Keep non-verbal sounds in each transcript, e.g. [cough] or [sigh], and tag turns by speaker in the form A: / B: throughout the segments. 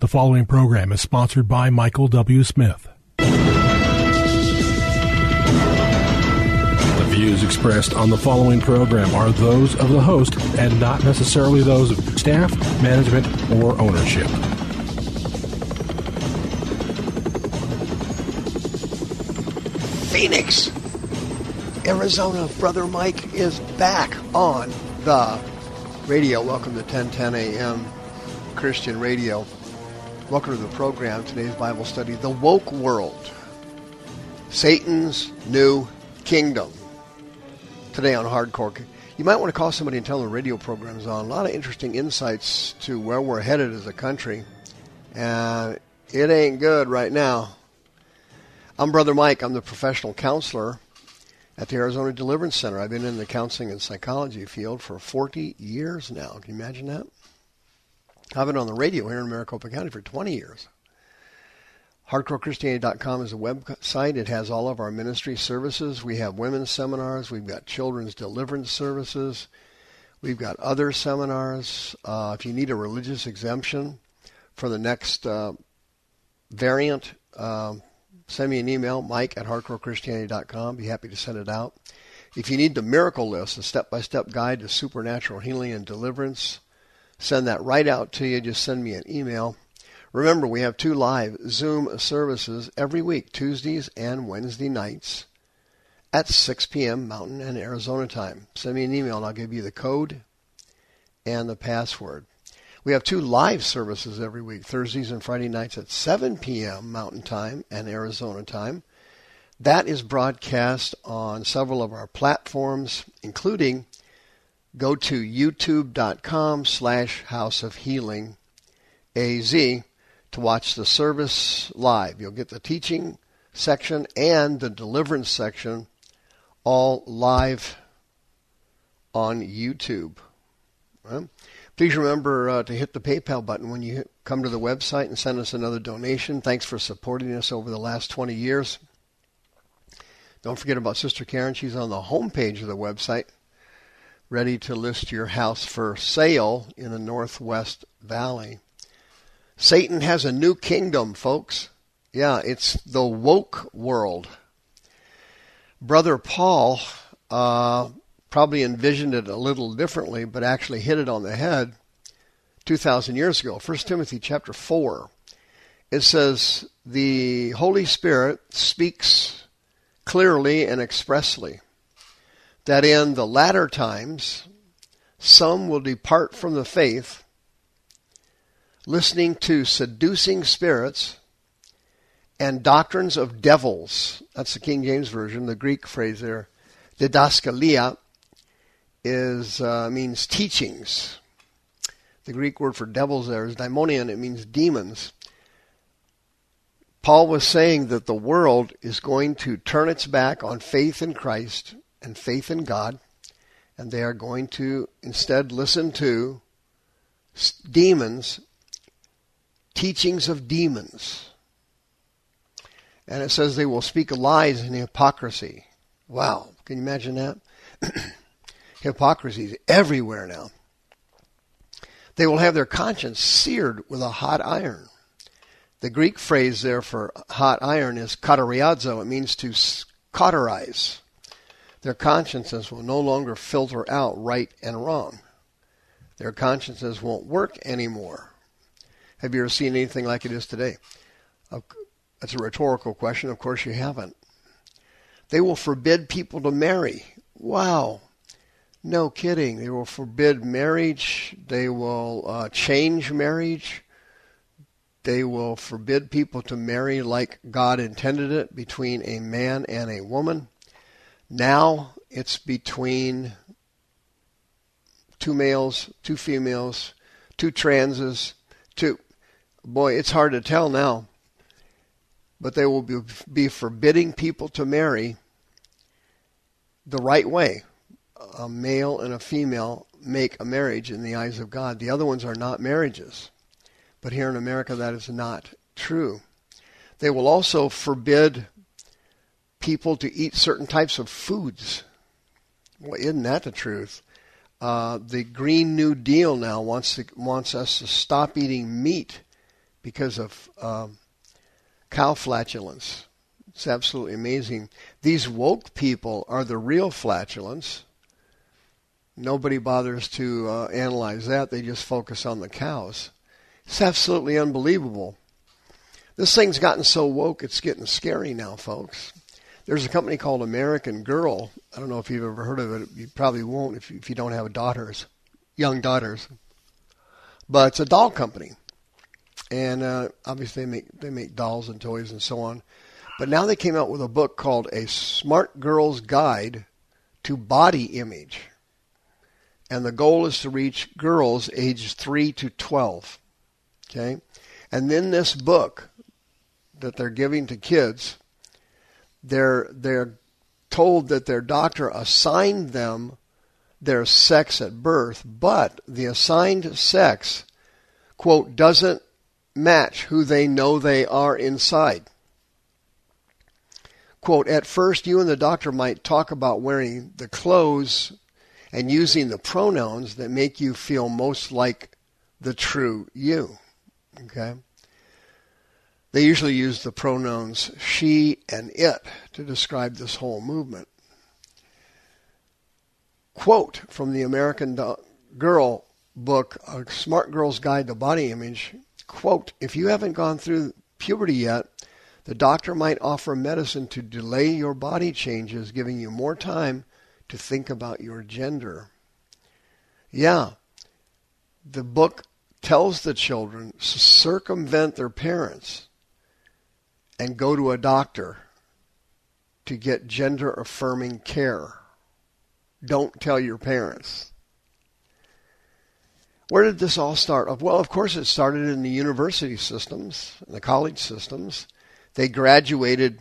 A: The following program is sponsored by Michael W. Smith. The views expressed on the following program are those of the host and not necessarily those of staff, management, or ownership.
B: Phoenix, Arizona. Brother Mike is back on the radio. Welcome to 1010 a.m. Christian Radio. Welcome to the program. Today's Bible study, The Woke World, Satan's New Kingdom. Today on Hardcore. You might want to call somebody and tell them the radio program's on. A lot of interesting insights to where we're headed as a country. And it ain't good right now. I'm Brother Mike. I'm the professional counselor at the Arizona Deliverance Center. I've been in the counseling and psychology field for 40 years now. Can you imagine that? I've been on the radio here in Maricopa County for 20 years. HardcoreChristianity.com is a website. It has all of our ministry services. We have women's seminars. We've got children's deliverance services. We've got other seminars. Uh, if you need a religious exemption for the next uh, variant, uh, send me an email, mike at hardcorechristianity.com. Be happy to send it out. If you need the miracle list, a step-by-step guide to supernatural healing and deliverance, send that right out to you. Just send me an email. Remember, we have two live Zoom services every week, Tuesdays and Wednesday nights at 6 p.m. Mountain and Arizona time. Send me an email and I'll give you the code and the password. We have two live services every week, Thursdays and Friday nights at 7 p.m. Mountain Time and Arizona Time. That is broadcast on several of our platforms, including go to youtube.com slash house of healing az to watch the service live. You'll get the teaching section and the deliverance section all live on YouTube. Right? Please remember uh, to hit the PayPal button when you come to the website and send us another donation. Thanks for supporting us over the last 20 years. Don't forget about Sister Karen. She's on the homepage of the website, ready to list your house for sale in the Northwest Valley. Satan has a new kingdom, folks. Yeah, it's the woke world. Brother Paul uh, probably envisioned it a little differently, but actually hit it on the head 2,000 years ago. 1 Timothy chapter 4. It says, The Holy Spirit speaks clearly and expressly that in the latter times some will depart from the faith, listening to seducing spirits and doctrines of devils. That's the King James Version, the Greek phrase there. Didaskalia is uh, means teachings. The Greek word for devils there is daimonion. It means demons. Paul was saying that the world is going to turn its back on faith in Christ and faith in God, and they are going to instead listen to demons, teachings of demons. And it says they will speak lies and hypocrisy. Wow, can you imagine that? [clears throat] Hypocrisy is everywhere now. They will have their conscience seared with a hot iron. The Greek phrase there for hot iron is kateriazo. It means to cauterize. Their consciences will no longer filter out right and wrong. Their consciences won't work anymore. Have you ever seen anything like it is today? That's a rhetorical question. Of course you haven't. They will forbid people to marry. Wow. No kidding. They will forbid marriage. They will uh, change marriage. They will forbid people to marry like God intended it between a man and a woman. Now it's between two males, two females, two transes, two. boy, it's hard to tell now. But they will be, be forbidding people to marry the right way. A male and a female make a marriage in the eyes of God. The other ones are not marriages. But here in America, that is not true. They will also forbid people to eat certain types of foods. Well, isn't that the truth? Uh, the Green New Deal now wants to, wants us to stop eating meat because of um, cow flatulence. It's absolutely amazing. These woke people are the real flatulence. Nobody bothers to uh, analyze that. They just focus on the cows. It's absolutely unbelievable. This thing's gotten so woke, it's getting scary now, folks. There's a company called American Girl. I don't know if you've ever heard of it. You probably won't if you, if you don't have daughters, young daughters. But it's a doll company, and uh, obviously they make they make dolls and toys and so on. But now they came out with a book called A Smart Girl's Guide to Body Image, and the goal is to reach girls aged three to twelve. Okay, and then this book that they're giving to kids they're they're told that their doctor assigned them their sex at birth, but the assigned sex quote doesn't match who they know they are inside. Quote, at first you and the doctor might talk about wearing the clothes and using the pronouns that make you feel most like the true you. Okay? They usually use the pronouns she and it to describe this whole movement. Quote from the American Girl book, A Smart Girl's Guide to Body Image. Quote, if you haven't gone through puberty yet, the doctor might offer medicine to delay your body changes, giving you more time to think about your gender. Yeah, the book tells the children to circumvent their parents and go to a doctor to get gender affirming care. Don't tell your parents. Where did this all start? Well, of course, it started in the university systems, the college systems. They graduated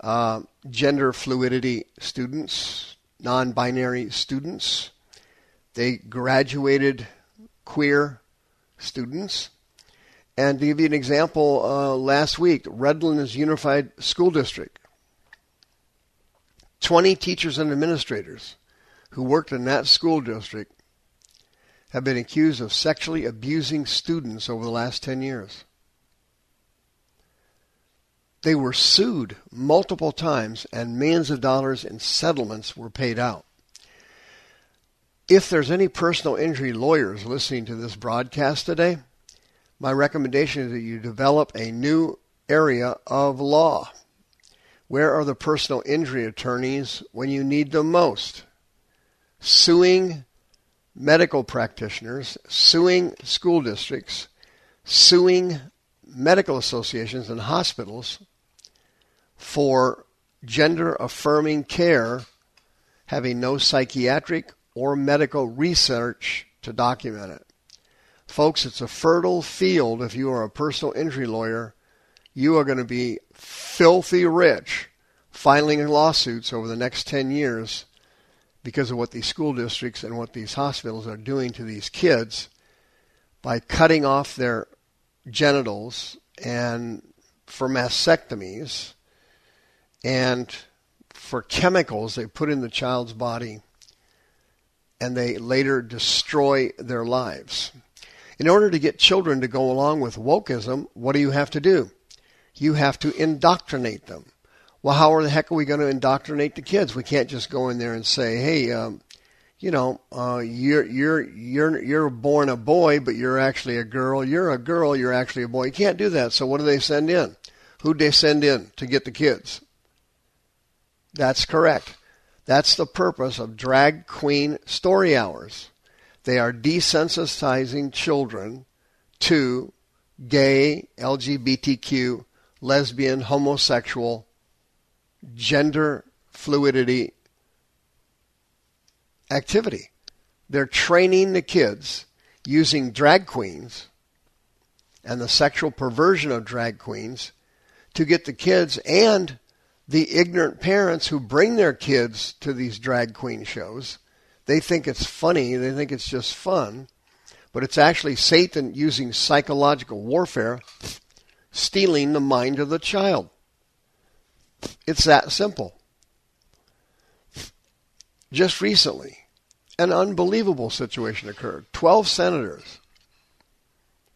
B: uh, gender fluidity students, non binary students. They graduated queer students. And to give you an example, uh, last week, Redlands Unified School District, 20 teachers and administrators who worked in that school district have been accused of sexually abusing students over the last 10 years. They were sued multiple times and millions of dollars in settlements were paid out. If there's any personal injury lawyers listening to this broadcast today, my recommendation is that you develop a new area of law. Where are the personal injury attorneys when you need them most? Suing medical practitioners, suing school districts, suing medical associations and hospitals for gender affirming care having no psychiatric or medical research to document it. Folks, it's a fertile field if you are a personal injury lawyer. You are going to be filthy rich filing lawsuits over the next 10 years because of what these school districts and what these hospitals are doing to these kids by cutting off their genitals and for mastectomies and for chemicals they put in the child's body and they later destroy their lives. In order to get children to go along with wokeism, what do you have to do? You have to indoctrinate them. Well, how the heck are we going to indoctrinate the kids? We can't just go in there and say, "Hey, um, you know, uh, you're you're you're you're born a boy, but you're actually a girl. You're a girl, you're actually a boy." You can't do that. So what do they send in? Who do they send in to get the kids? That's correct. That's the purpose of drag queen story hours. They are desensitizing children to gay, LGBTQ, lesbian, homosexual, gender fluidity activity. They're training the kids using drag queens and the sexual perversion of drag queens to get the kids and the ignorant parents who bring their kids to these drag queen shows. They think it's funny, they think it's just fun, but it's actually Satan using psychological warfare, stealing the mind of the child. It's that simple. Just recently, an unbelievable situation occurred. 12 senators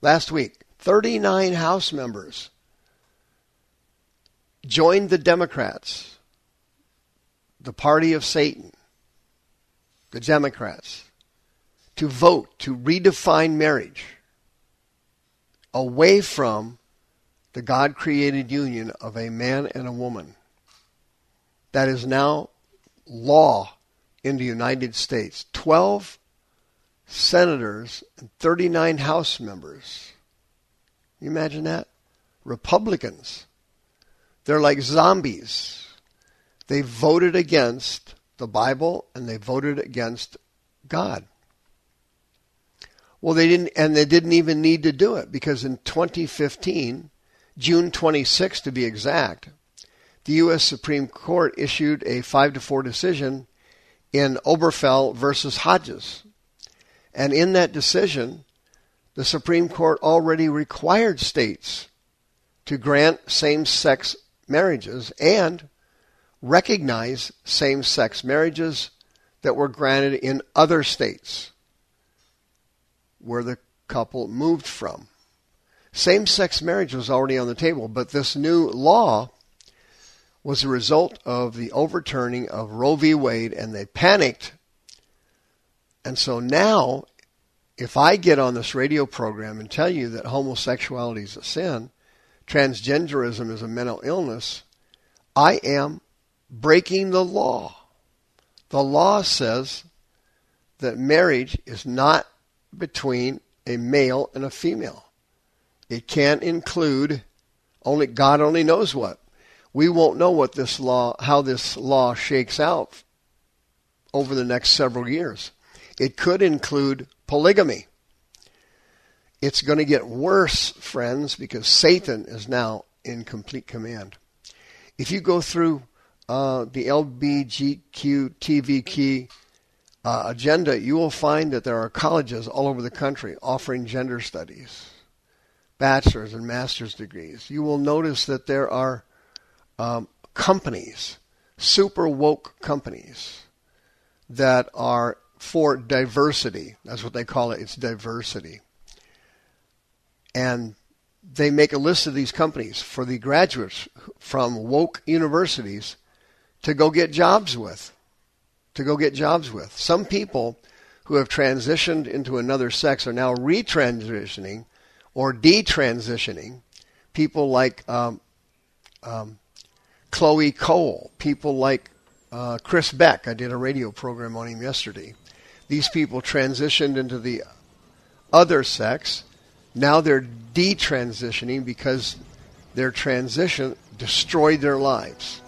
B: last week, 39 House members joined the Democrats, the party of Satan, the Democrats, to vote to redefine marriage away from the God created union of a man and a woman. That is now law in the United States. 12 senators and 39 House members. You imagine that? Republicans. They're like zombies. They voted against the Bible and they voted against God. Well, they didn't, and they didn't even need to do it because in 2015, June 26 to be exact, the U.S. Supreme Court issued a 5 to 4 decision in Obergefell versus Hodges. And in that decision, the Supreme Court already required states to grant same sex marriages and recognize same sex marriages that were granted in other states where the couple moved from. Same sex marriage was already on the table, but this new law was a result of the overturning of Roe v. Wade, and they panicked. And so now, if I get on this radio program and tell you that homosexuality is a sin, transgenderism is a mental illness, I am breaking the law. The law says that marriage is not between a male and a female. It can't include only God only knows what we won't know what this law, how this law shakes out over the next several years. It could include polygamy. It's going to get worse, friends, because Satan is now in complete command. If you go through uh, the LBGQ uh, agenda, you will find that there are colleges all over the country offering gender studies, bachelor's and master's degrees. You will notice that there are um, companies, super woke companies that are for diversity. That's what they call it. It's diversity. And they make a list of these companies for the graduates from woke universities to go get jobs with. To go get jobs with. Some people who have transitioned into another sex are now retransitioning or detransitioning. People like um, um, Chloe Cole, people like uh, Chris Beck. I did a radio program on him yesterday. These people transitioned into the other sex. Now they're detransitioning because their transition destroyed their lives.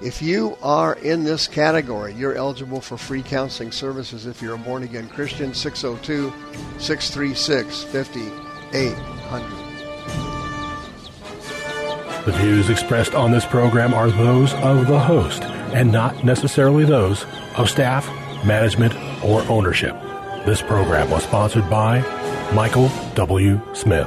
B: If you are in this category, you're eligible for free counseling services if you're a born again Christian. 602 636 5800.
A: The views expressed on this program are those of the host and not necessarily those of staff, management, or ownership. This program was sponsored by Michael W. Smith.